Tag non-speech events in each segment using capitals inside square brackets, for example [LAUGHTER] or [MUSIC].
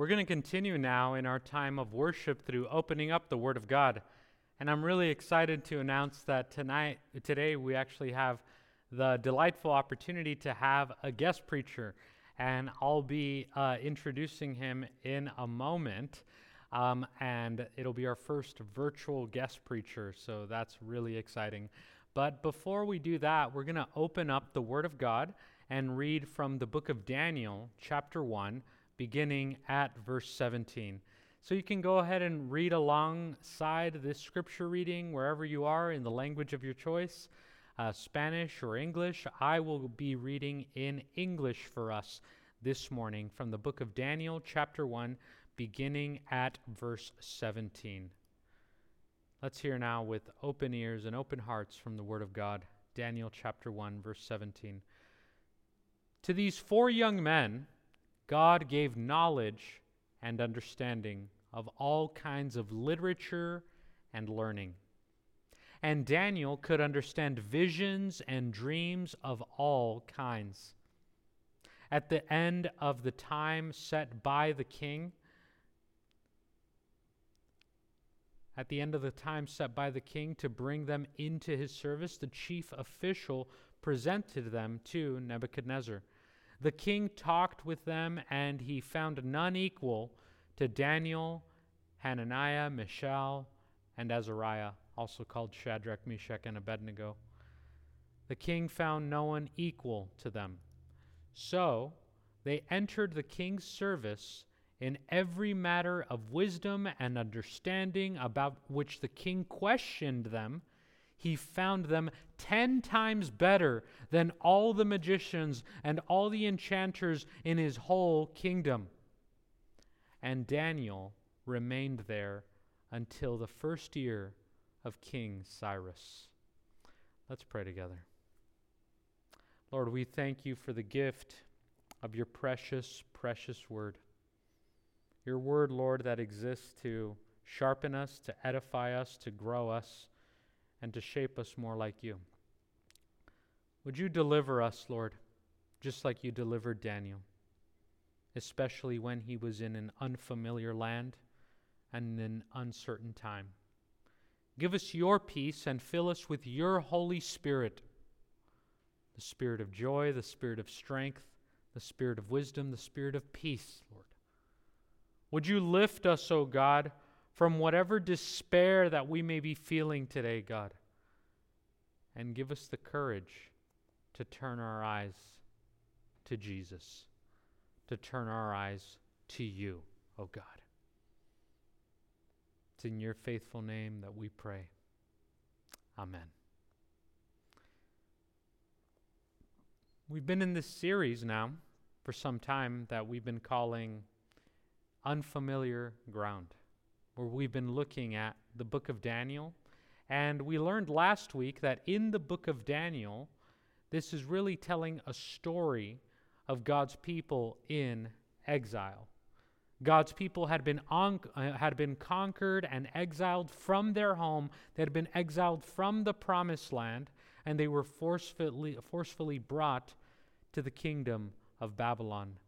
We're going to continue now in our time of worship through opening up the Word of God. And I'm really excited to announce that tonight, today, we actually have the delightful opportunity to have a guest preacher. And I'll be uh, introducing him in a moment. Um, and it'll be our first virtual guest preacher. So that's really exciting. But before we do that, we're going to open up the Word of God and read from the book of Daniel, chapter 1 beginning at verse 17. So you can go ahead and read alongside this scripture reading wherever you are in the language of your choice, uh, Spanish or English. I will be reading in English for us this morning from the book of Daniel, chapter 1, beginning at verse 17. Let's hear now with open ears and open hearts from the Word of God. Daniel chapter 1, verse 17. To these four young men, God gave knowledge and understanding of all kinds of literature and learning. And Daniel could understand visions and dreams of all kinds. At the end of the time set by the king, at the end of the time set by the king to bring them into his service, the chief official presented them to Nebuchadnezzar. The king talked with them, and he found none equal to Daniel, Hananiah, Mishael, and Azariah, also called Shadrach, Meshach, and Abednego. The king found no one equal to them. So they entered the king's service in every matter of wisdom and understanding about which the king questioned them he found them ten times better than all the magicians and all the enchanters in his whole kingdom. And Daniel remained there until the first year of King Cyrus. Let's pray together. Lord, we thank you for the gift of your precious, precious word. Your word, Lord, that exists to sharpen us, to edify us, to grow us and to shape us more like you. Would you deliver us, Lord, just like you delivered Daniel, especially when he was in an unfamiliar land and an uncertain time? Give us your peace and fill us with your Holy Spirit the spirit of joy, the spirit of strength, the spirit of wisdom, the spirit of peace, Lord. Would you lift us, O God? From whatever despair that we may be feeling today, God. And give us the courage to turn our eyes to Jesus, to turn our eyes to you, O oh God. It's in your faithful name that we pray. Amen. We've been in this series now for some time that we've been calling Unfamiliar Ground where we've been looking at the book of Daniel. And we learned last week that in the book of Daniel, this is really telling a story of God's people in exile. God's people had been, on, uh, had been conquered and exiled from their home. They had been exiled from the promised land, and they were forcefully, forcefully brought to the kingdom of Babylon.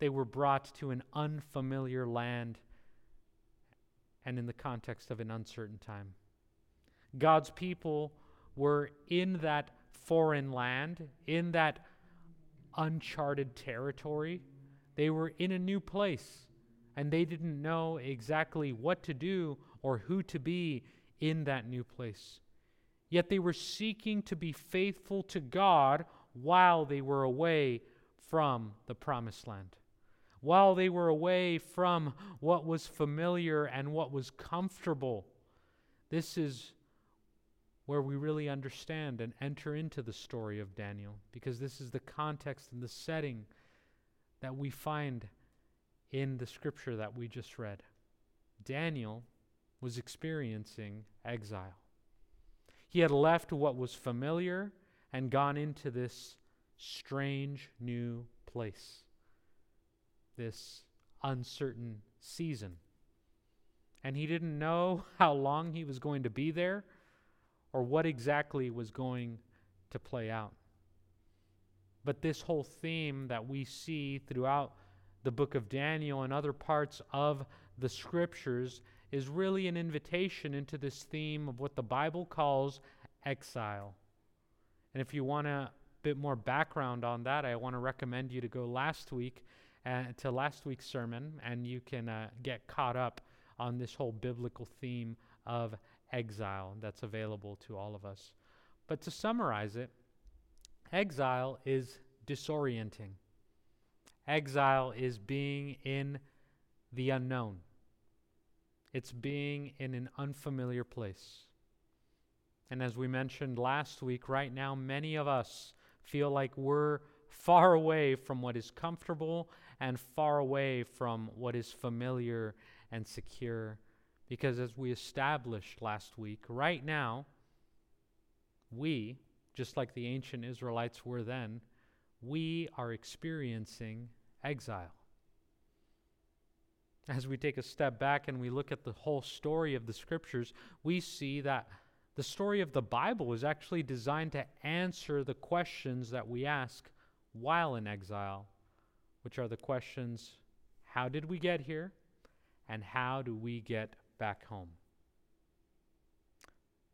They were brought to an unfamiliar land and in the context of an uncertain time. God's people were in that foreign land, in that uncharted territory. They were in a new place, and they didn't know exactly what to do or who to be in that new place. Yet they were seeking to be faithful to God while they were away from the promised land while they were away from what was familiar and what was comfortable. This is where we really understand and enter into the story of Daniel, because this is the context and the setting that we find in the scripture that we just read. Daniel was experiencing exile. He had left what was familiar and gone into this strange new place this uncertain season. And he didn't know [LAUGHS] how long he was going to be there or what exactly was going to play out. But this whole theme that we see throughout the book of Daniel and other parts of the scriptures is really an invitation into this theme of what the Bible calls exile. And if you want a bit more background on that, I want to recommend you to go last week to last week's sermon, and you can uh, get caught up on this whole biblical theme of exile that's available to all of us. But to summarize it, exile is disorienting. Exile is being in the unknown. It's being in an unfamiliar place. And as we mentioned last week, right now, many of us feel like we're far away from what is comfortable and far away from what is familiar and secure. Because as we established last week, right now, we, just like the ancient Israelites were then, we are experiencing exile. As we take a step back and we look at the whole story of the scriptures, we see that the story of the Bible is actually designed to answer the questions that we ask while in exile, which are the questions how did we get here? And how do we get back home?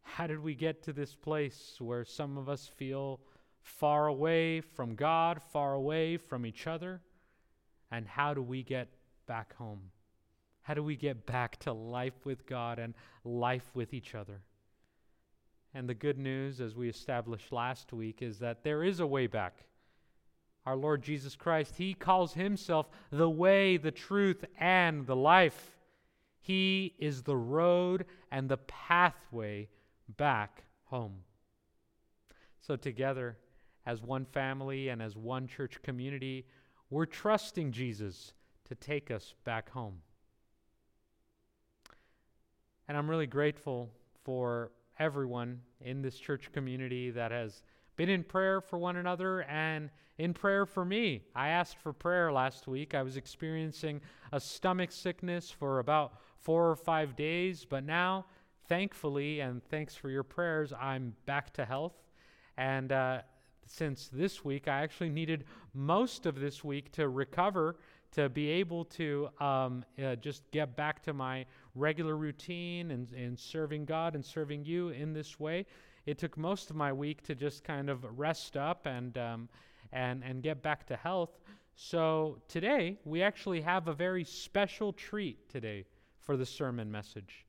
How did we get to this place where some of us feel far away from God, far away from each other? And how do we get back home? How do we get back to life with God and life with each other? And the good news, as we established last week, is that there is a way back. Our Lord Jesus Christ, He calls Himself the way, the truth, and the life. He is the road and the pathway back home. So, together, as one family and as one church community, we're trusting Jesus to take us back home. And I'm really grateful for everyone in this church community that has been in prayer for one another and in prayer for me. I asked for prayer last week. I was experiencing a stomach sickness for about four or five days, but now, thankfully, and thanks for your prayers, I'm back to health. And uh, since this week, I actually needed most of this week to recover to be able to um, uh, just get back to my regular routine and, and serving God and serving you in this way. It took most of my week to just kind of rest up and, um, and, and get back to health. So today, we actually have a very special treat today for the sermon message.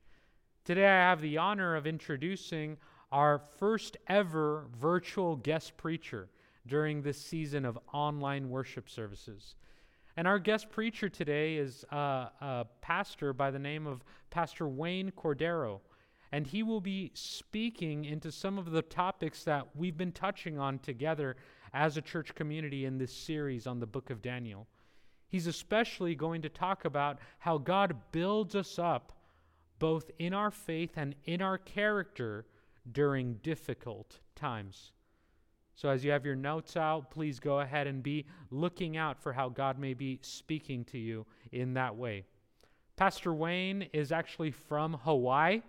Today, I have the honor of introducing our first ever virtual guest preacher during this season of online worship services. And our guest preacher today is uh, a pastor by the name of Pastor Wayne Cordeiro. And he will be speaking into some of the topics that we've been touching on together as a church community in this series on the book of Daniel. He's especially going to talk about how God builds us up both in our faith and in our character during difficult times. So, as you have your notes out, please go ahead and be looking out for how God may be speaking to you in that way. Pastor Wayne is actually from Hawaii,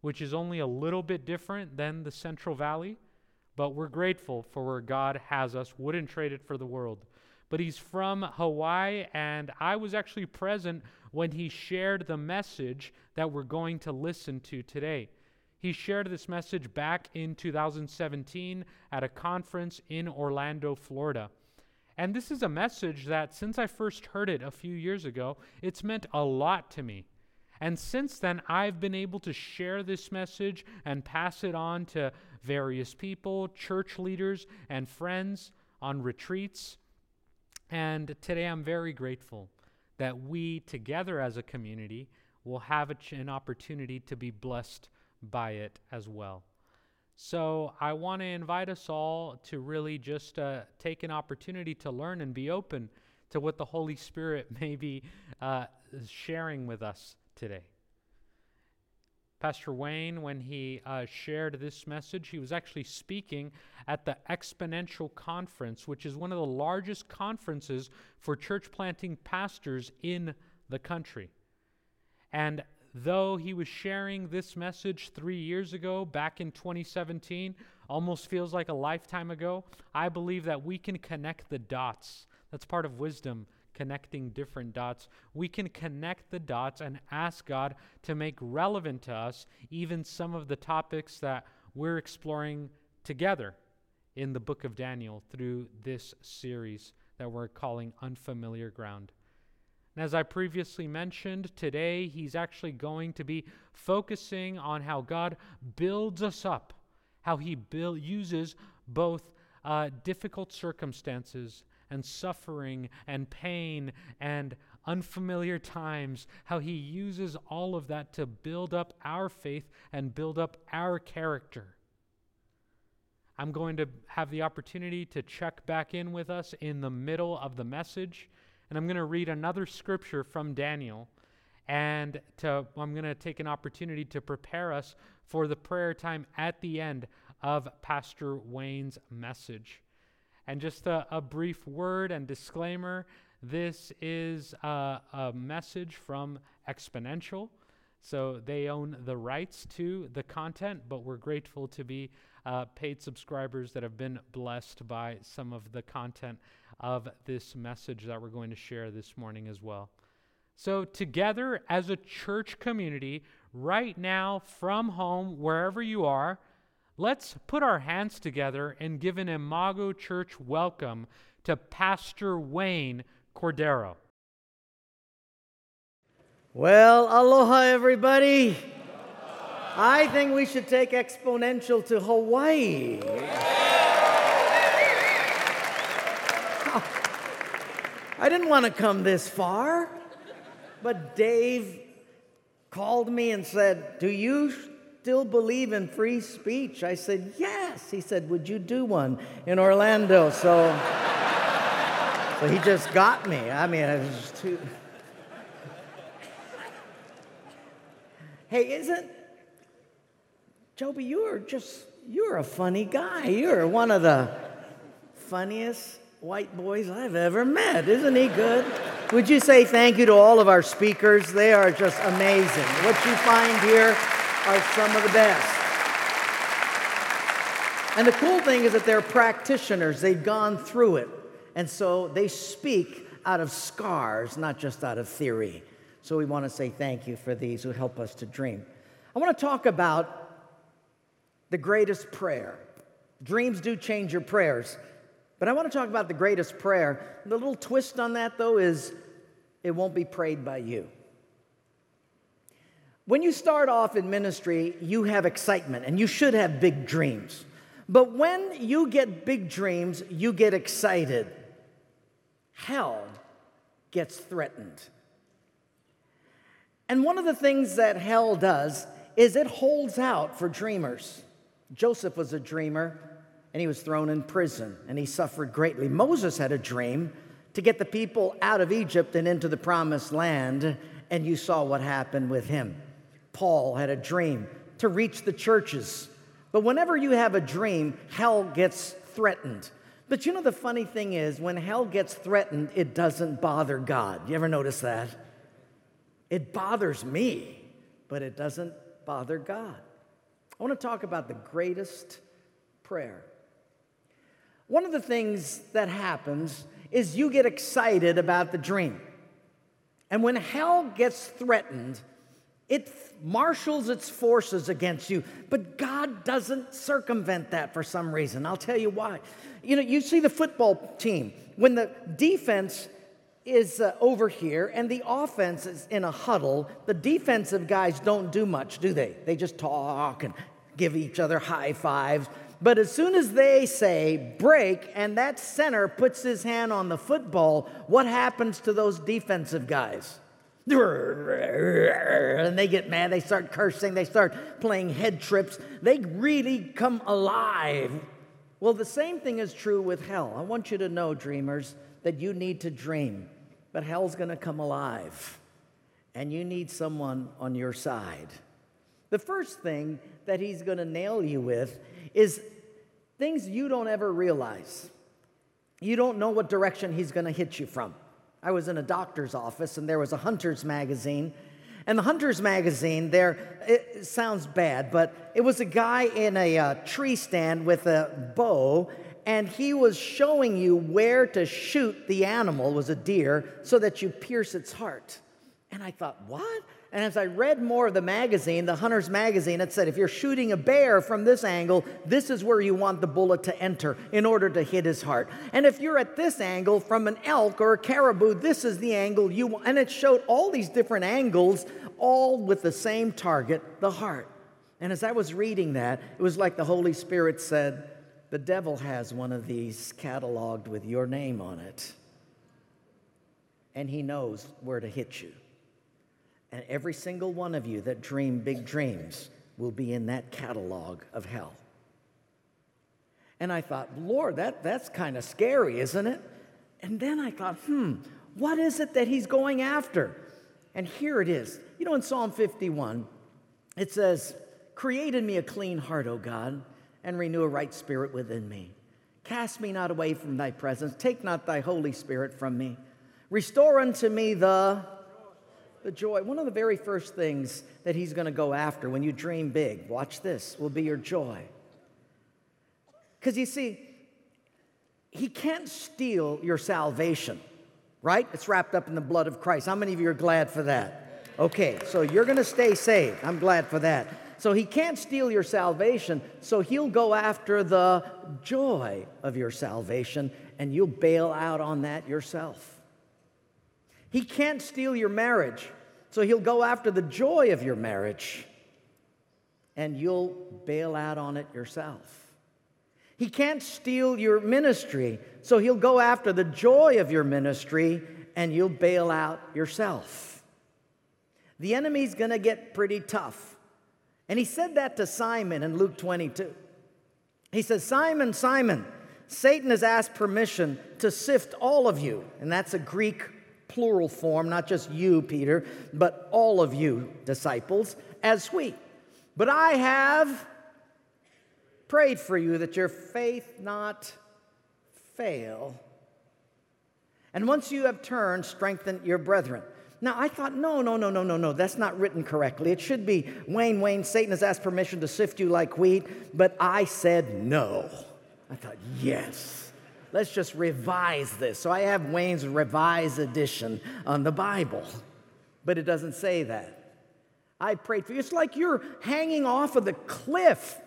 which is only a little bit different than the Central Valley, but we're grateful for where God has us. Wouldn't trade it for the world. But he's from Hawaii, and I was actually present when he shared the message that we're going to listen to today. He shared this message back in 2017 at a conference in Orlando, Florida. And this is a message that, since I first heard it a few years ago, it's meant a lot to me. And since then, I've been able to share this message and pass it on to various people, church leaders, and friends on retreats. And today I'm very grateful that we, together as a community, will have ch- an opportunity to be blessed by it as well. So I want to invite us all to really just uh, take an opportunity to learn and be open to what the Holy Spirit [LAUGHS] may be uh, sharing with us today. Pastor Wayne, when he uh, shared this message, he was actually speaking at the Exponential Conference, which is one of the largest conferences for church planting pastors in the country. And though he was sharing this message three years ago, back in 2017, almost feels like a lifetime ago, I believe that we can connect the dots. That's part of wisdom, connecting different dots, we can connect the dots and ask God to make relevant to us even some of the topics that we're exploring together in the book of Daniel through this series that we're calling Unfamiliar Ground. And as I previously mentioned, today he's actually going to be focusing on how God builds us up, how he build, uses both uh, difficult circumstances and suffering and pain and unfamiliar times, how he uses all of that to build up our faith and build up our character. I'm going to have the opportunity to check back in with us in the middle of the message, and I'm going to read another scripture from Daniel. And to, I'm going to take an opportunity to prepare us for the prayer time at the end of Pastor Wayne's message. And just a, a brief word and disclaimer this is a, a message from Exponential. So they own the rights to the content, but we're grateful to be uh, paid subscribers that have been blessed by some of the content of this message that we're going to share this morning as well. So, together as a church community, right now from home, wherever you are, let's put our hands together and give an Imago Church welcome to Pastor Wayne Cordeiro. Well, aloha, everybody. I think we should take Exponential to Hawaii. I didn't want to come this far, but Dave called me and said, Do you still believe in free speech? I said, Yes. He said, Would you do one in Orlando? So, so he just got me. I mean, I was too. Hey, isn't Joby, you are just, you're a funny guy. You're one of the funniest white boys I've ever met. Isn't he good? Would you say thank you to all of our speakers? They are just amazing. What you find here are some of the best. And the cool thing is that they're practitioners, they've gone through it. And so they speak out of scars, not just out of theory. So we want to say thank you for these who help us to dream. I want to talk about the greatest prayer. Dreams do change your prayers. But I want to talk about the greatest prayer. The little twist on that, though, is it won't be prayed by you. When you start off in ministry, you have excitement and you should have big dreams. But when you get big dreams, you get excited. Hell gets threatened. And one of the things that hell does is it holds out for dreamers. Joseph was a dreamer and he was thrown in prison and he suffered greatly. Moses had a dream to get the people out of Egypt and into the promised land, and you saw what happened with him. Paul had a dream to reach the churches. But whenever you have a dream, hell gets threatened. But you know, the funny thing is, when hell gets threatened, it doesn't bother God. You ever notice that? It bothers me, but it doesn't bother God. I want to talk about the greatest prayer. One of the things that happens is you get excited about the dream. And when hell gets threatened, it marshals its forces against you. But God doesn't circumvent that for some reason. I'll tell you why. You know, you see the football team, when the defense is uh, over here and the offense is in a huddle, the defensive guys don't do much, do they? They just talk and give each other high fives. But as soon as they say break and that center puts his hand on the football, what happens to those defensive guys? And they get mad, they start cursing, they start playing head trips. They really come alive. Well, the same thing is true with hell. I want you to know, dreamers, that you need to dream, but hell's gonna come alive, and you need someone on your side. The first thing that he's going to nail you with is things you don't ever realize. You don't know what direction he's going to hit you from. I was in a doctor's office and there was a hunter's magazine. And the hunter's magazine there, it sounds bad, but it was a guy in a uh, tree stand with a bow and he was showing you where to shoot the animal, was a deer, so that you pierce its heart. And I thought, what? And as I read more of the magazine, the Hunter's Magazine, it said if you're shooting a bear from this angle, this is where you want the bullet to enter in order to hit his heart. And if you're at this angle from an elk or a caribou, this is the angle you want. And it showed all these different angles, all with the same target, the heart. And as I was reading that, it was like the Holy Spirit said, The devil has one of these cataloged with your name on it. And he knows where to hit you. And every single one of you that dream big dreams will be in that catalog of hell. And I thought, Lord, that, that's kind of scary, isn't it? And then I thought, hmm, what is it that he's going after? And here it is. You know, in Psalm 51, it says, Create in me a clean heart, O God, and renew a right spirit within me. Cast me not away from thy presence. Take not thy Holy Spirit from me. Restore unto me the the joy. One of the very first things that he's going to go after when you dream big, watch this, will be your joy. Because you see, he can't steal your salvation, right? It's wrapped up in the blood of Christ. How many of you are glad for that? Okay, so you're going to stay saved. I'm glad for that. So he can't steal your salvation, so he'll go after the joy of your salvation, and you'll bail out on that yourself. He can't steal your marriage, so he'll go after the joy of your marriage and you'll bail out on it yourself. He can't steal your ministry, so he'll go after the joy of your ministry and you'll bail out yourself. The enemy's gonna get pretty tough. And he said that to Simon in Luke 22. He says, Simon, Simon, Satan has asked permission to sift all of you. And that's a Greek plural form, not just you, Peter, but all of you, disciples, as wheat. But I have prayed for you that your faith not fail. And once you have turned, strengthen your brethren. Now, I thought, no, no, no, no, no, no, that's not written correctly. It should be Wayne, Wayne, Satan has asked permission to sift you like wheat, but I said no. I thought, yes let's just revise this. So I have Wayne's revised edition on the Bible, but it doesn't say that. I prayed for you. It's like you're hanging off of the cliff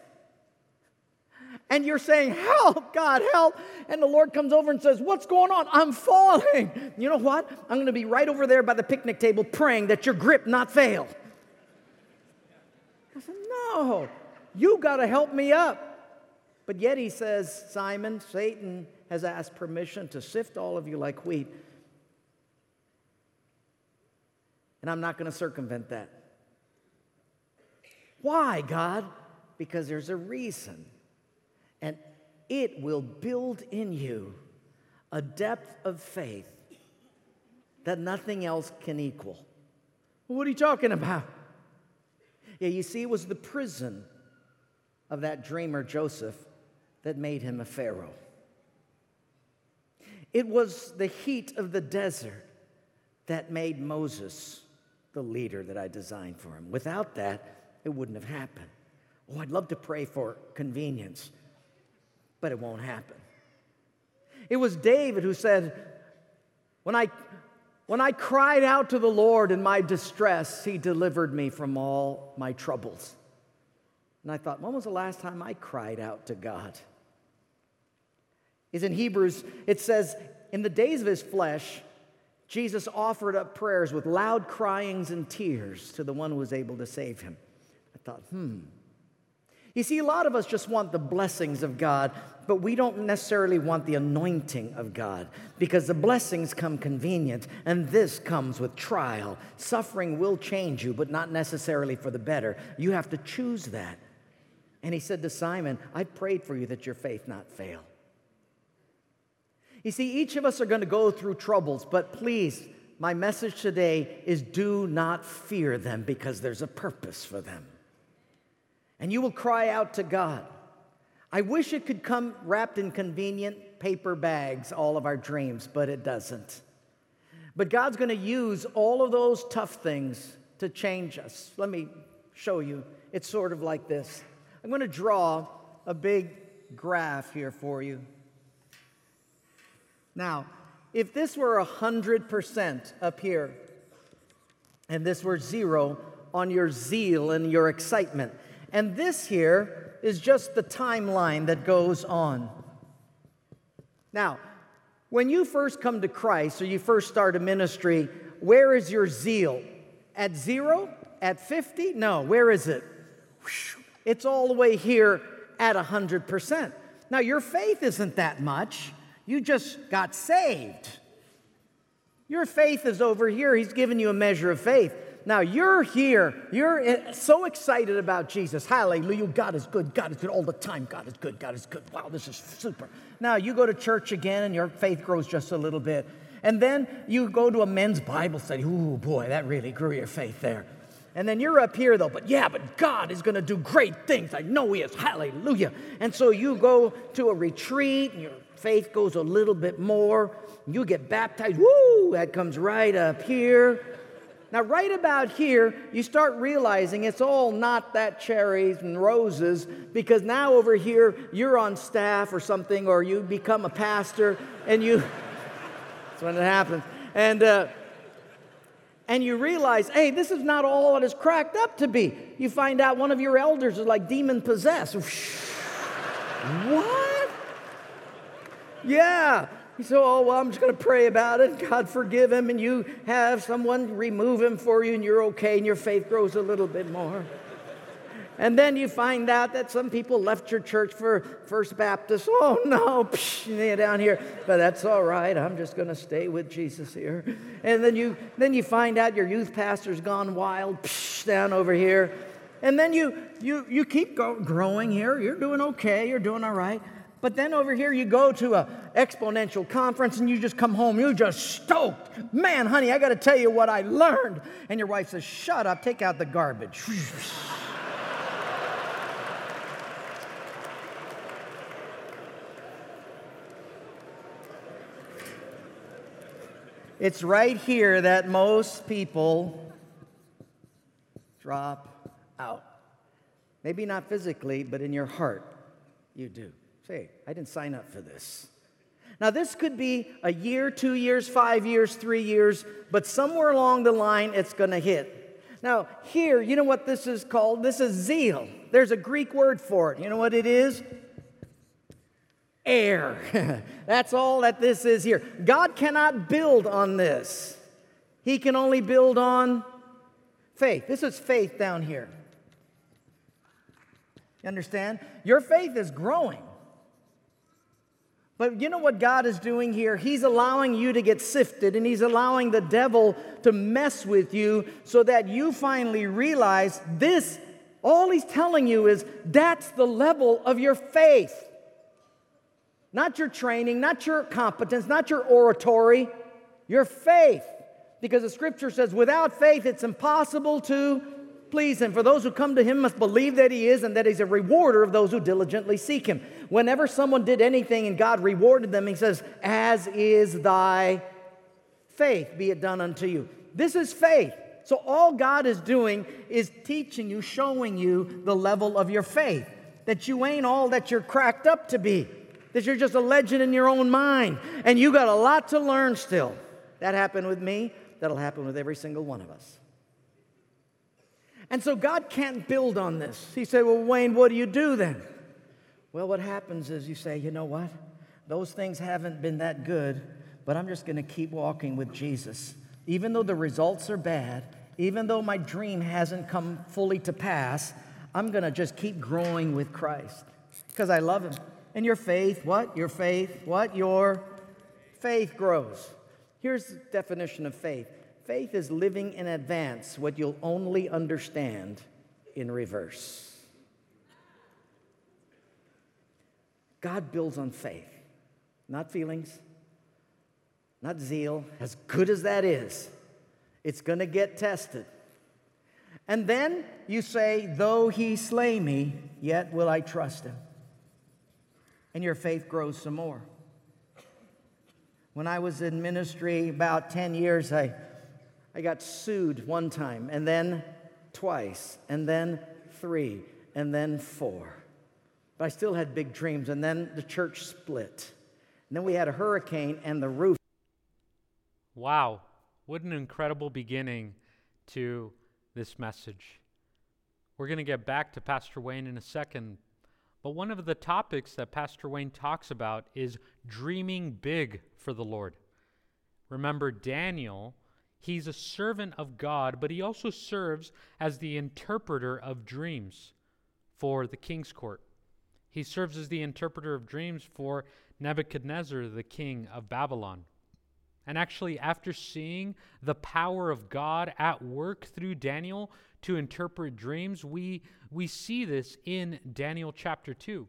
and you're saying, Help, God, help. And the Lord comes over and says, What's going on? I'm falling. [LAUGHS] You know what? I'm going to be right over there by the picnic table praying that your grip not fail. I said, No, you got to help me up. But yet he says, Simon, Satan has asked permission to sift all of you like wheat. And I'm not going to circumvent that. Why, God? Because there's a reason. And it will build in you a depth of faith that nothing else can equal. What are you talking about? Yeah, you see, it was the prison of that dreamer Joseph that made him a Pharaoh. It was the heat of the desert that made Moses the leader that I designed for him. Without that, it wouldn't have happened. Oh, I'd love to pray for convenience, but it won't happen. It was David who said, when I, when I cried out to the Lord in my distress, he delivered me from all my troubles. And I thought, when was the last time I cried out to God? Is in Hebrews, it says, In the days of his flesh, Jesus offered up prayers with loud cryings and tears to the one who was able to save him. I thought, hmm. You see, a lot of us just want the blessings of God, but we don't necessarily want the anointing of God because the blessings come convenient and this comes with trial. Suffering will change you, but not necessarily for the better. You have to choose that. And he said to Simon, I prayed for you that your faith not fail. You see, each of us are going to go through troubles, but please, my message today is do not fear them because there's a purpose for them. And you will cry out to God. I wish it could come wrapped in convenient paper bags, all of our dreams, but it doesn't. But God's going to use all of those tough things to change us. Let me show you. It's sort of like this. I'm going to draw a big graph here for you. Now, if this were 100% up here, and this were zero on your zeal and your excitement, and this here is just the timeline that goes on. Now, when you first come to Christ or you first start a ministry, where is your zeal? At zero? At 50? No, where is it? It's all the way here at 100%. Now, your faith isn't that much. You just got saved. Your faith is over here. He's given you a measure of faith. Now you're here. You're so excited about Jesus. Hallelujah. God is good. God is good all the time. God is good. God is good. Wow, this is super. Now you go to church again and your faith grows just a little bit. And then you go to a men's Bible study. Ooh, boy, that really grew your faith there. And then you're up here though, but yeah, but God is going to do great things. I know He is. Hallelujah. And so you go to a retreat and your faith goes a little bit more. You get baptized. Woo, that comes right up here. Now, right about here, you start realizing it's all not that cherries and roses because now over here, you're on staff or something, or you become a pastor, and you. [LAUGHS] that's when it happens. And, uh, and you realize, hey, this is not all it is cracked up to be. You find out one of your elders is like demon possessed. [LAUGHS] what? Yeah. Say, oh, well, I'm just going to pray about it. God forgive him. And you have someone remove him for you, and you're okay, and your faith grows a little bit more. And then you find out that some people left your church for First Baptist. Oh no, psh, down here. But that's all right. I'm just going to stay with Jesus here. And then you then you find out your youth pastor's gone wild psh, down over here. And then you you you keep go, growing here. You're doing okay. You're doing all right. But then over here, you go to an exponential conference and you just come home, you're just stoked. Man, honey, I got to tell you what I learned. And your wife says, Shut up, take out the garbage. [LAUGHS] it's right here that most people drop out. Maybe not physically, but in your heart, you do. Say, I didn't sign up for this. Now, this could be a year, two years, five years, three years, but somewhere along the line it's going to hit. Now, here, you know what this is called? This is zeal. There's a Greek word for it. You know what it is? Air. [LAUGHS] That's all that this is here. God cannot build on this, He can only build on faith. This is faith down here. You understand? Your faith is growing. But you know what God is doing here? He's allowing you to get sifted and He's allowing the devil to mess with you so that you finally realize this, all He's telling you is that's the level of your faith. Not your training, not your competence, not your oratory, your faith. Because the scripture says, without faith, it's impossible to please him. For those who come to him must believe that he is and that he's a rewarder of those who diligently seek him. Whenever someone did anything and God rewarded them, he says, As is thy faith, be it done unto you. This is faith. So all God is doing is teaching you, showing you the level of your faith. That you ain't all that you're cracked up to be, that you're just a legend in your own mind, and you got a lot to learn still. That happened with me, that'll happen with every single one of us. And so God can't build on this. He said, Well, Wayne, what do you do then? Well, what happens is you say, You know what? Those things haven't been that good, but I'm just going to keep walking with Jesus. Even though the results are bad, even though my dream hasn't come fully to pass, I'm going to just keep growing with Christ because I love Him. And your faith, what? Your faith, what? Your faith grows. Here's the definition of faith Faith is living in advance what you'll only understand in reverse. God builds on faith, not feelings, not zeal. As good as that is, it's going to get tested. And then you say, Though he slay me, yet will I trust him. And your faith grows some more. When I was in ministry about 10 years, I I got sued one time, and then twice, and then three, and then four. But I still had big dreams, and then the church split. And then we had a hurricane and the roof. Wow, what an incredible beginning to this message. We're going to get back to Pastor Wayne in a second, but one of the topics that Pastor Wayne talks about is dreaming big for the Lord. Remember, Daniel, he's a servant of God, but he also serves as the interpreter of dreams for the king's court. He serves as the interpreter of dreams for Nebuchadnezzar, the king of Babylon. And actually, after seeing the power of God at work through Daniel, to interpret dreams. We, we see this in Daniel chapter 2.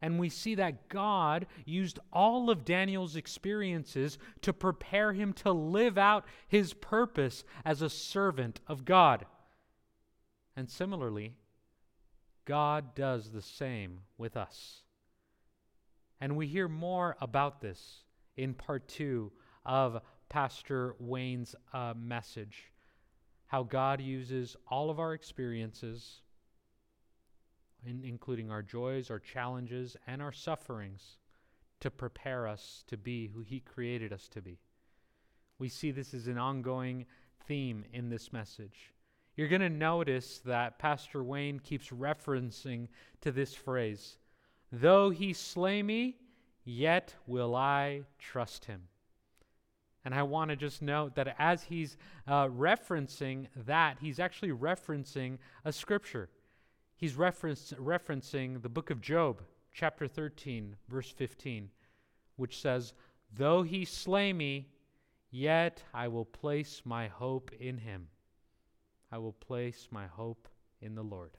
And we see that God used all of Daniel's experiences to prepare him to live out his purpose as a servant of God. And similarly, God does the same with us. And we hear more about this in part two of Pastor Wayne's uh, message how God uses all of our experiences, in, including our joys, our challenges, and our sufferings, to prepare us to be who He created us to be. We see this as an ongoing theme in this message. You're going to notice that Pastor Wayne keeps referencing to this phrase Though he slay me, yet will I trust him. And I want to just note that as he's uh, referencing that, he's actually referencing a scripture. He's reference, referencing the book of Job, chapter 13, verse 15, which says, Though he slay me, yet I will place my hope in him. I will place my hope in the Lord.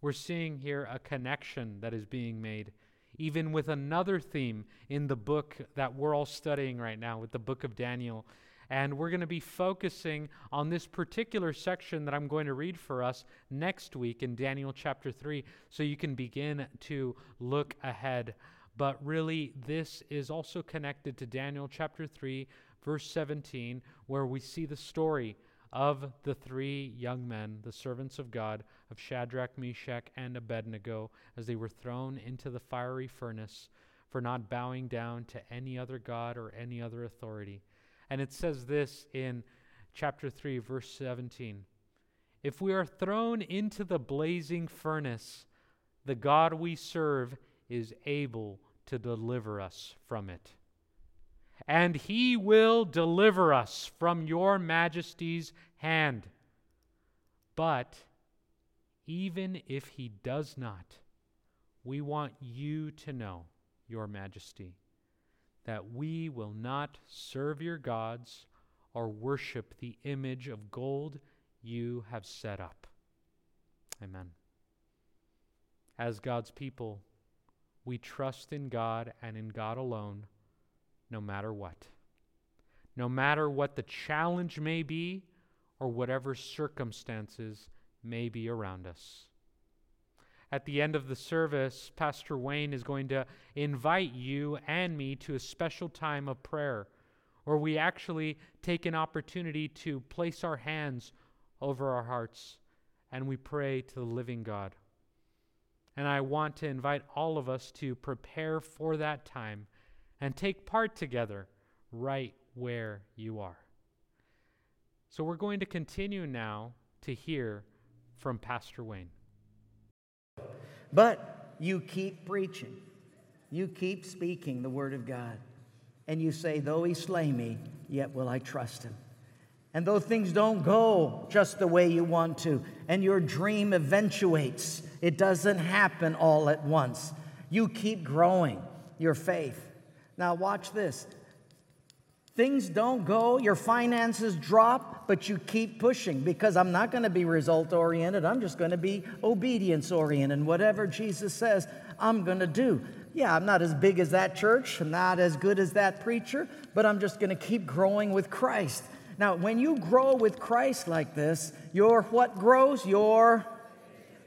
We're seeing here a connection that is being made even with another theme in the book that we're all studying right now, with the book of Daniel. And we're going to be focusing on this particular section that I'm going to read for us next week in Daniel chapter 3, so you can begin to look ahead. But really, this is also connected to Daniel chapter 3, verse 17, where we see the story of the three young men, the servants of God, of Shadrach, Meshach, and Abednego, as they were thrown into the fiery furnace for not bowing down to any other God or any other authority. And it says this in chapter 3, verse 17 If we are thrown into the blazing furnace, the God we serve is able to deliver us from it and he will deliver us from your majesty's hand. But even if he does not, we want you to know, your majesty, that we will not serve your gods or worship the image of gold you have set up. Amen. As God's people, we trust in God and in God alone no matter what. No matter what the challenge may be or whatever circumstances may be around us. At the end of the service, Pastor Wayne is going to invite you and me to a special time of prayer where we actually take an opportunity to place our hands over our hearts and we pray to the living God. And I want to invite all of us to prepare for that time and take part together right where you are. So we're going to continue now to hear from Pastor Wayne. But you keep preaching, you keep speaking the word of God, and you say, Though he slay me, yet will I trust him. And though things don't go just the way you want to, and your dream eventuates, it doesn't happen all at once. You keep growing your faith. Now, watch this. Things don't go, your finances drop, but you keep pushing because I'm not going to be result oriented. I'm just going to be obedience oriented. Whatever Jesus says, I'm going to do. Yeah, I'm not as big as that church, I'm not as good as that preacher, but I'm just going to keep growing with Christ. Now, when you grow with Christ like this, your what grows? Your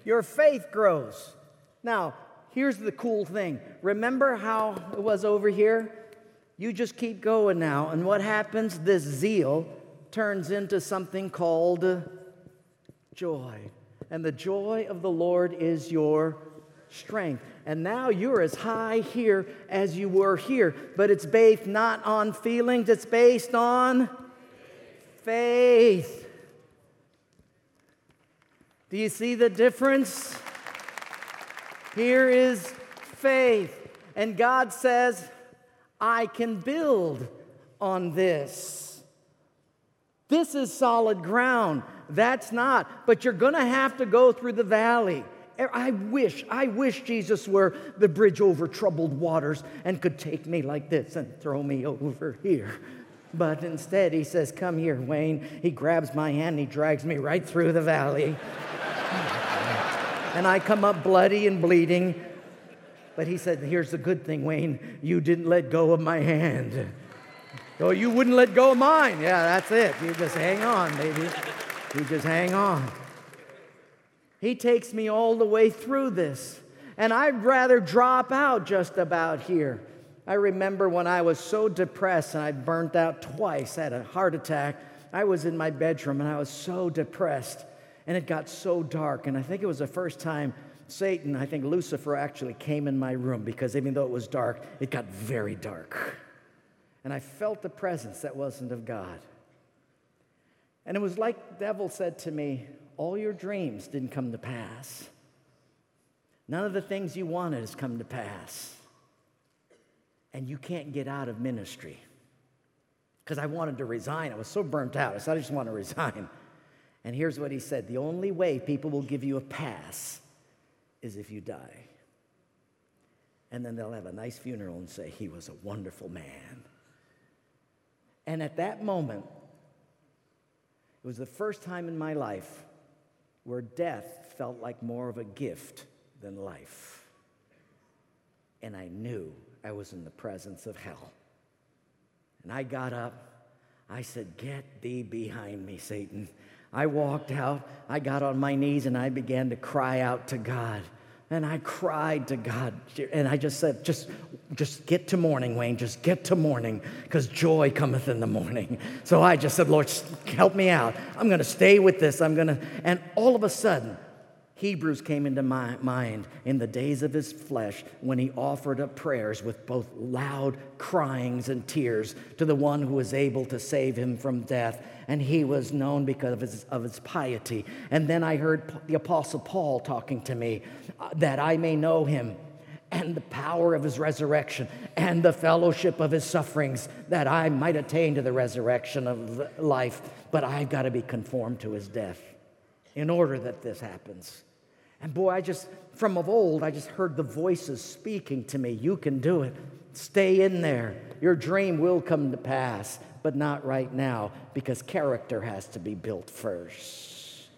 your faith grows. Now, Here's the cool thing remember how it was over here? You just keep going now, and what happens? This zeal turns into something called joy. And the joy of the Lord is your strength. And now you're as high here as you were here. But it's based not on feelings, it's based on faith. Do you see the difference? Here is faith. And God says, I can build on this. This is solid ground. That's not. But you're going to have to go through the valley. I wish, I wish Jesus were the bridge over troubled waters and could take me like this and throw me over here. But instead, he says, Come here, Wayne. He grabs my hand, and he drags me right through the valley. And I come up bloody and bleeding. But he said, Here's the good thing, Wayne. You didn't let go of my hand. Oh, you wouldn't let go of mine. Yeah, that's it. You just hang on, baby. You just hang on. He takes me all the way through this. And I'd rather drop out just about here. I remember when I was so depressed and I burnt out twice, had a heart attack. I was in my bedroom and I was so depressed and it got so dark. And I think it was the first time Satan, I think Lucifer actually came in my room because even though it was dark, it got very dark. And I felt the presence that wasn't of God. And it was like the devil said to me, All your dreams didn't come to pass. None of the things you wanted has come to pass. And you can't get out of ministry. Because I wanted to resign. I was so burnt out. I said, I just want to resign. And here's what he said The only way people will give you a pass is if you die. And then they'll have a nice funeral and say, He was a wonderful man. And at that moment, it was the first time in my life where death felt like more of a gift than life. And I knew I was in the presence of hell. And I got up. I said, Get thee behind me, Satan. I walked out. I got on my knees and I began to cry out to God. And I cried to God. And I just said, just, just get to morning, Wayne. Just get to morning, because joy cometh in the morning. So I just said, Lord, help me out. I'm going to stay with this. I'm going to. And all of a sudden, Hebrews came into my mind in the days of his flesh when he offered up prayers with both loud cryings and tears to the one who was able to save him from death. And he was known because of his, of his piety. And then I heard the Apostle Paul talking to me uh, that I may know him and the power of his resurrection and the fellowship of his sufferings, that I might attain to the resurrection of life. But I've got to be conformed to his death in order that this happens. And boy, I just, from of old, I just heard the voices speaking to me. You can do it. Stay in there. Your dream will come to pass, but not right now because character has to be built first.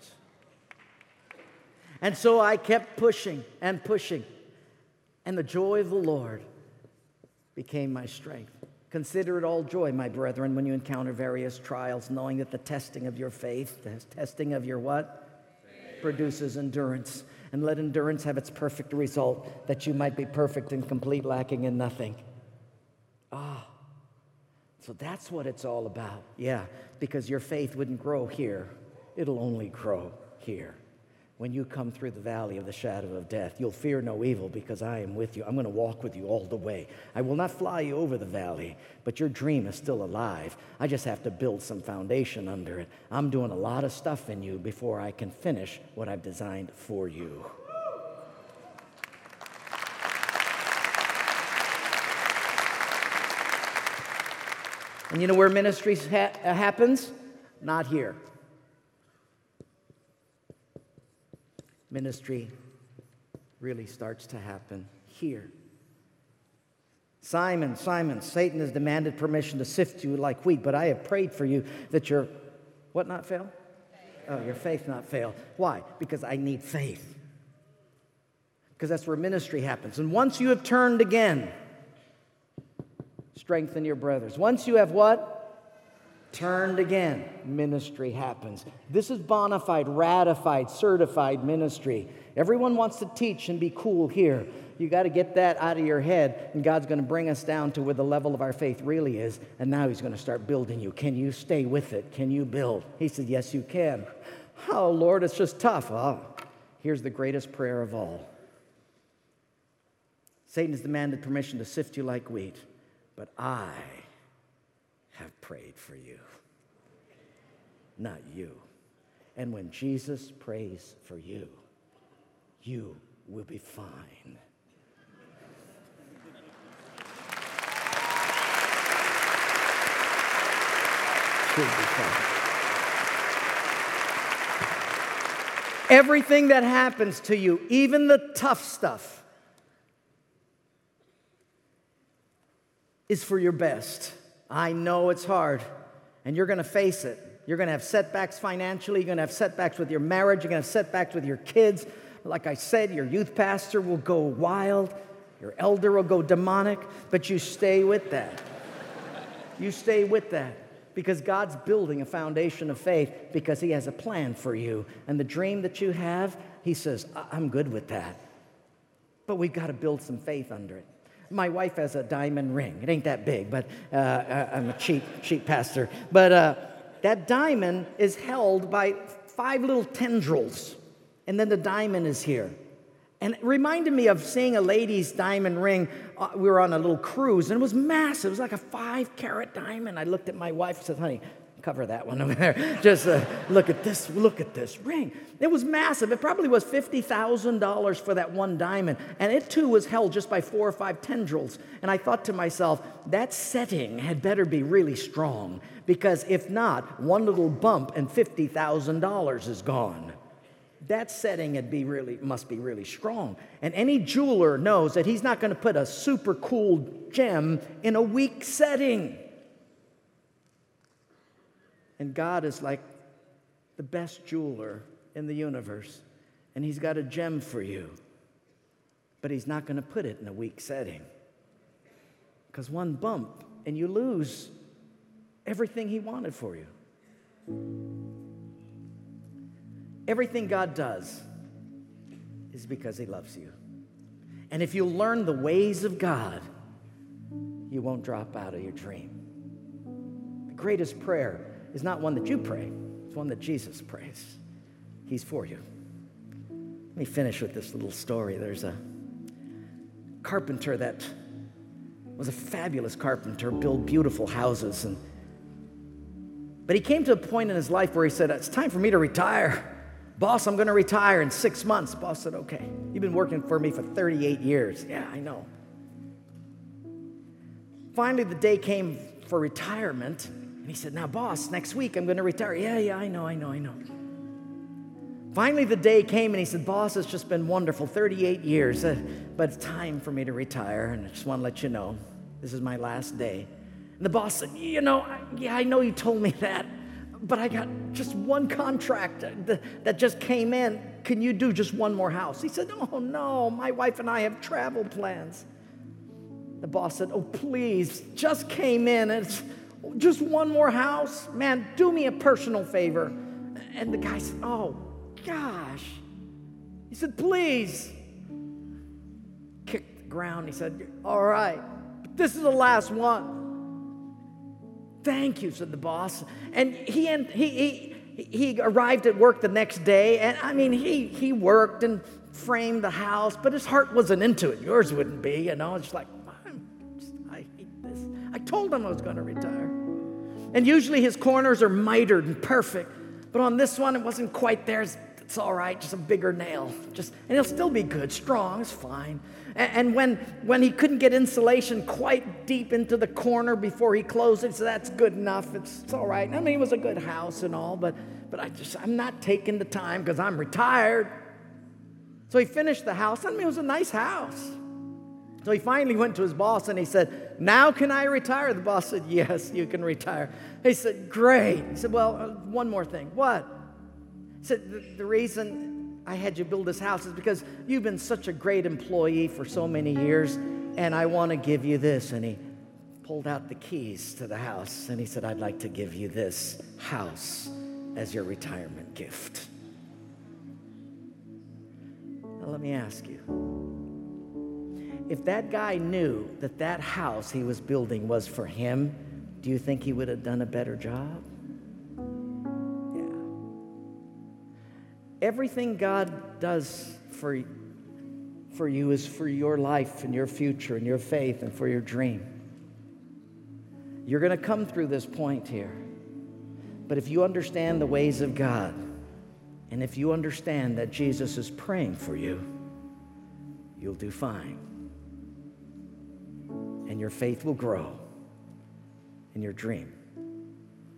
And so I kept pushing and pushing, and the joy of the Lord became my strength. Consider it all joy, my brethren, when you encounter various trials, knowing that the testing of your faith, the testing of your what? produces endurance. And let endurance have its perfect result, that you might be perfect and complete, lacking in nothing. Ah, oh, so that's what it's all about. Yeah, because your faith wouldn't grow here, it'll only grow here when you come through the valley of the shadow of death. You'll fear no evil because I am with you. I'm going to walk with you all the way. I will not fly you over the valley, but your dream is still alive. I just have to build some foundation under it. I'm doing a lot of stuff in you before I can finish what I've designed for you. And you know where ministry ha- uh, happens? Not here. Ministry really starts to happen here. Simon, Simon, Satan has demanded permission to sift you like wheat, but I have prayed for you that your what not fail? Oh, your faith not fail. Why? Because I need faith. Because that's where ministry happens. And once you have turned again, strengthen your brothers. Once you have what? Turned again, ministry happens. This is bona fide, ratified, certified ministry. Everyone wants to teach and be cool here. You got to get that out of your head, and God's going to bring us down to where the level of our faith really is, and now He's going to start building you. Can you stay with it? Can you build? He said, Yes, you can. Oh, Lord, it's just tough. Oh, here's the greatest prayer of all Satan has demanded permission to sift you like wheat, but I have prayed for you, not you. And when Jesus prays for you, you will be fine. Everything that happens to you, even the tough stuff, is for your best. I know it's hard, and you're going to face it. You're going to have setbacks financially, you're going to have setbacks with your marriage, you're going to have setbacks with your kids. Like I said, your youth pastor will go wild, your elder will go demonic, but you stay with that. you stay with that because God's building a foundation of faith because He has a plan for you. And the dream that you have, He says, I'm good with that. But we've got to build some faith under it. My wife has a diamond ring. It ain't that big, but uh, uh I'm a cheap, cheap pastor. But uh, that diamond is held by five little tendrils, and then the diamond is here. And it reminded me of seeing a lady's diamond ring. Uh, we were on a little cruise, and it was massive. It was like a five carat diamond. I looked at my wife and said, honey, cover that one [LAUGHS] over there. Just uh, look at this, look at this ring. It was massive. It probably was $50,000 for that one diamond. And it too was held just by four or five tendrils. And I thought to myself, that setting had better be really strong because if not, one little bump and $50,000 is gone that setting would be really, must be really strong. And any jeweler knows that he's not going to put a super cool gem in a weak setting. And God is like the best jeweler in the universe, and he's got a gem for you. But he's not going to put it in a weak setting. Because one bump, and you lose everything he wanted for you. Everything God does is because He loves you. And if you learn the ways of God, you won't drop out of your dream. The greatest prayer is not one that you pray, it's one that Jesus prays. He's for you. Let me finish with this little story. There's a carpenter that was a fabulous carpenter, built beautiful houses and but he came to a point in his life where he said, It's time for me to retire. Boss, I'm going to retire in six months. Boss said, Okay. You've been working for me for 38 years. Yeah, I know. Finally, the day came for retirement. And he said, Now, boss, next week I'm going to retire. Yeah, yeah, I know, I know, I know. Finally, the day came and he said, Boss, it's just been wonderful 38 years, uh, but it's time for me to retire. And I just want to let you know this is my last day. And the boss said, You know, yeah, I know you told me that but I got just one contract that just came in. Can you do just one more house? He said, Oh, no, my wife and I have travel plans. The boss said, Oh, please, just came in. It's just one more house. Man, do me a personal favor. And the guy said, Oh, gosh. He said, Please. Kicked the ground. He said, All right, but this is the last one. Thank you, said the boss. And he, and he, he, he arrived at work the next day, and I mean, he, he worked and framed the house, but his heart wasn't into it. Yours wouldn't be, you know. It's like, told him I was going to retire. And usually his corners are mitered and perfect, but on this one, it wasn't quite there. It's all right, just a bigger nail. Just, and it'll still be good, strong, it's fine. And when, when he couldn't get insulation quite deep into the corner before he closed it, so that's good enough. It's, it's all right. I mean, it was a good house and all, but, but I just, I'm not taking the time because I'm retired. So he finished the house. I mean, it was a nice house. So he finally went to his boss and he said, Now can I retire? The boss said, Yes, you can retire. He said, Great. He said, Well, uh, one more thing. What? He said, The, the reason I had you build this house is because you've been such a great employee for so many years, and I want to give you this. And he pulled out the keys to the house and he said, I'd like to give you this house as your retirement gift. Now, let me ask you if that guy knew that that house he was building was for him, do you think he would have done a better job? Yeah. Everything God does for, for you is for your life and your future and your faith and for your dream. You're going to come through this point here. But if you understand the ways of God, and if you understand that Jesus is praying for you, you'll do fine. And your faith will grow and your dream.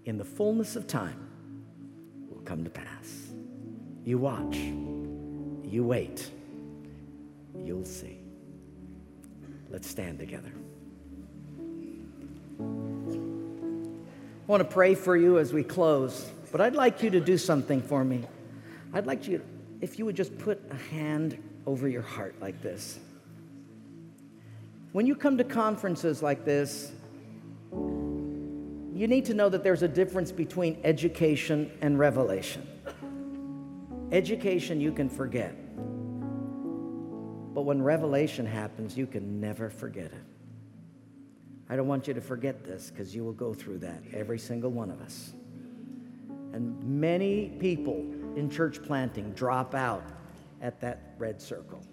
In the fullness of time, will come to pass. You watch, you wait, you'll see. Let's stand together. I want to pray for you as we close, but I'd like you to do something for me. I'd like you, if you would just put a hand over your heart like this. When you come to conferences like this, you need to know that there's a difference between education and revelation. Education you can forget, but when revelation happens, you can never forget it. I don't want you to forget this because you will go through that, every single one of us. And many people in church planting drop out at that red circle.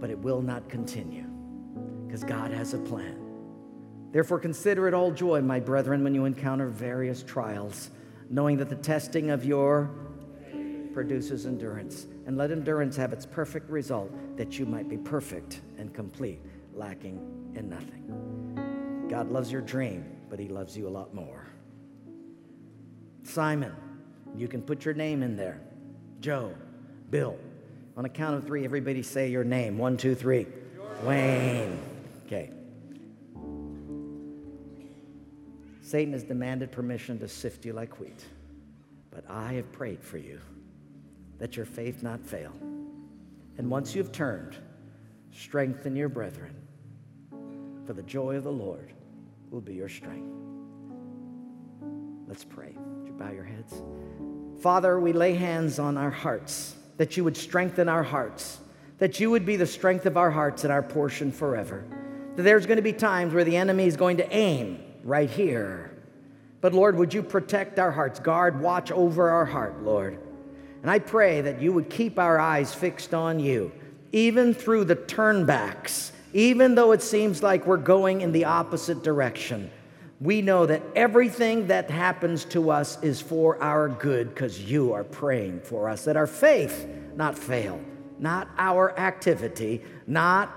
But it will not continue because God has a plan. Therefore, consider it all joy, my brethren, when you encounter various trials, knowing that the testing of your produces endurance. And let endurance have its perfect result, that you might be perfect and complete, lacking in nothing. God loves your dream, but He loves you a lot more. Simon, you can put your name in there. Joe, Bill. On a count of three, everybody say your name. One, two, three. Wayne. Okay. Satan has demanded permission to sift you like wheat, but I have prayed for you that your faith not fail. And once you have turned, strengthen your brethren, for the joy of the Lord will be your strength. Let's pray. Would you bow your heads? Father, we lay hands on our hearts, that you would strengthen our hearts, that you would be the strength of our hearts and our portion forever. That there's going to be times where the enemy is going to aim right here. But Lord, would you protect our hearts, guard, watch over our heart, Lord. And I pray that you would keep our eyes fixed on you, even through the turnbacks, even though it seems like we're going in the opposite direction we know that everything that happens to us is for our good because you are praying for us, that our faith not fail, not our activity, not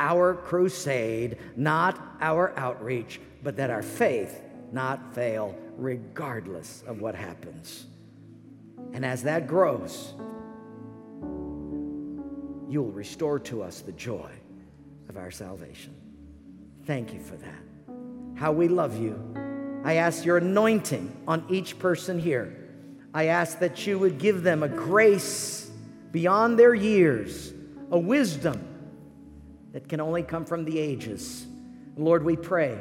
our crusade, not our outreach, but that our faith not fail regardless of what happens. And as that grows, you will restore to us the joy of our salvation. Thank you for that how we love you. I ask your anointing on each person here. I ask that you would give them a grace beyond their years, a wisdom that can only come from the ages. Lord, we pray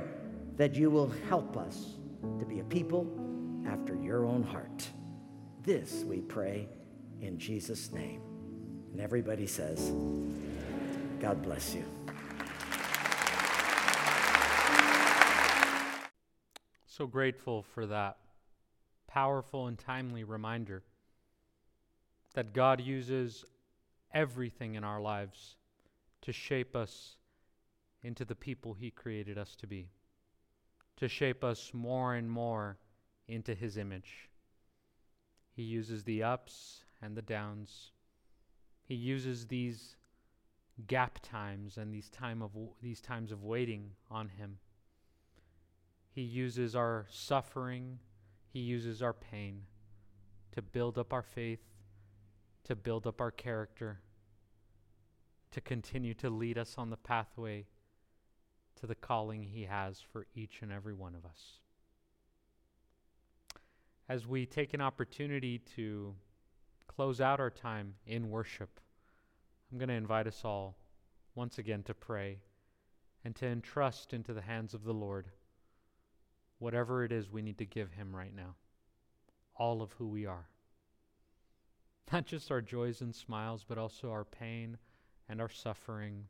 that you will help us to be a people after your own heart. This we pray in Jesus' name. And everybody says, God bless you. So grateful for that powerful and timely reminder that God uses everything in our lives to shape us into the people He created us to be, to shape us more and more into His image. He uses the ups and the downs. He uses these gap times and these time of these times of waiting on him he uses our suffering, He uses our pain to build up our faith, to build up our character, to continue to lead us on the pathway to the calling He has for each and every one of us. As we take an opportunity to close out our time in worship, I'm going to invite us all once again to pray and to entrust into the hands of the Lord whatever it is we need to give Him right now. All of who we are. [LAUGHS] Not just our joys and smiles, but also our pain and our suffering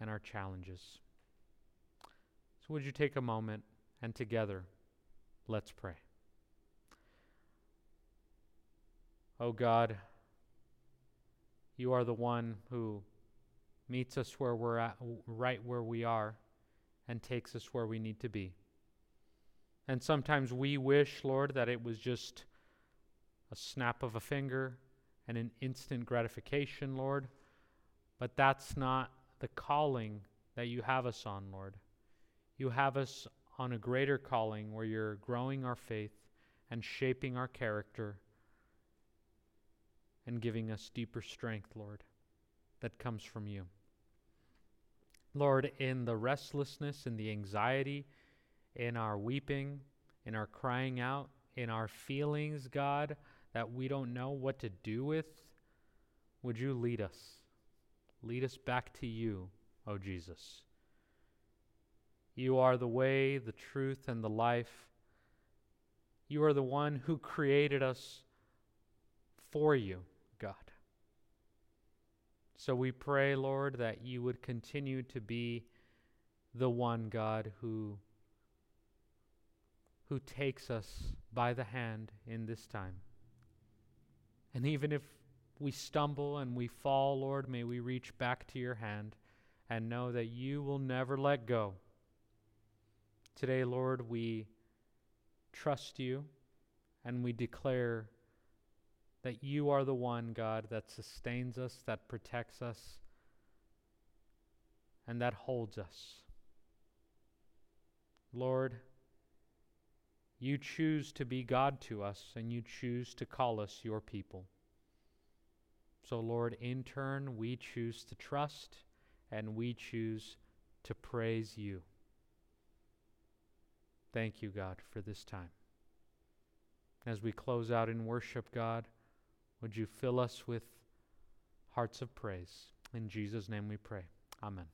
and our challenges. So, would you take a moment and together, let's pray. Oh God, You are the one who meets us where we're at, right where we are, and takes us where we need to be. And sometimes we wish, Lord, that it was just a snap of a finger and an instant gratification, Lord. But that's not the calling that you have us on, Lord. You have us on a greater calling where you're growing our faith and shaping our character and giving us deeper strength, Lord, that comes from you. Lord, in the restlessness, in the anxiety, in our weeping, in our crying out, in our feelings, God, that we don't know what to do with, would you lead us? Lead us back to you, O Jesus. You are the way, the truth, and the life. You are the one who created us for you. So we pray, Lord, that you would continue to be the one, God, who, who takes us by the hand in this time. And even if we stumble and we fall, Lord, may we reach back to your hand and know that you will never let go. Today, Lord, we trust you and we declare that you are the one, God, that sustains us, that protects us, and that holds us. Lord, you choose to be God to us, and you choose to call us your people. So, Lord, in turn, we choose to trust and we choose to praise you. Thank you, God, for this time. As we close out in worship, God, would you fill us with hearts of praise? In Jesus' name we pray. Amen.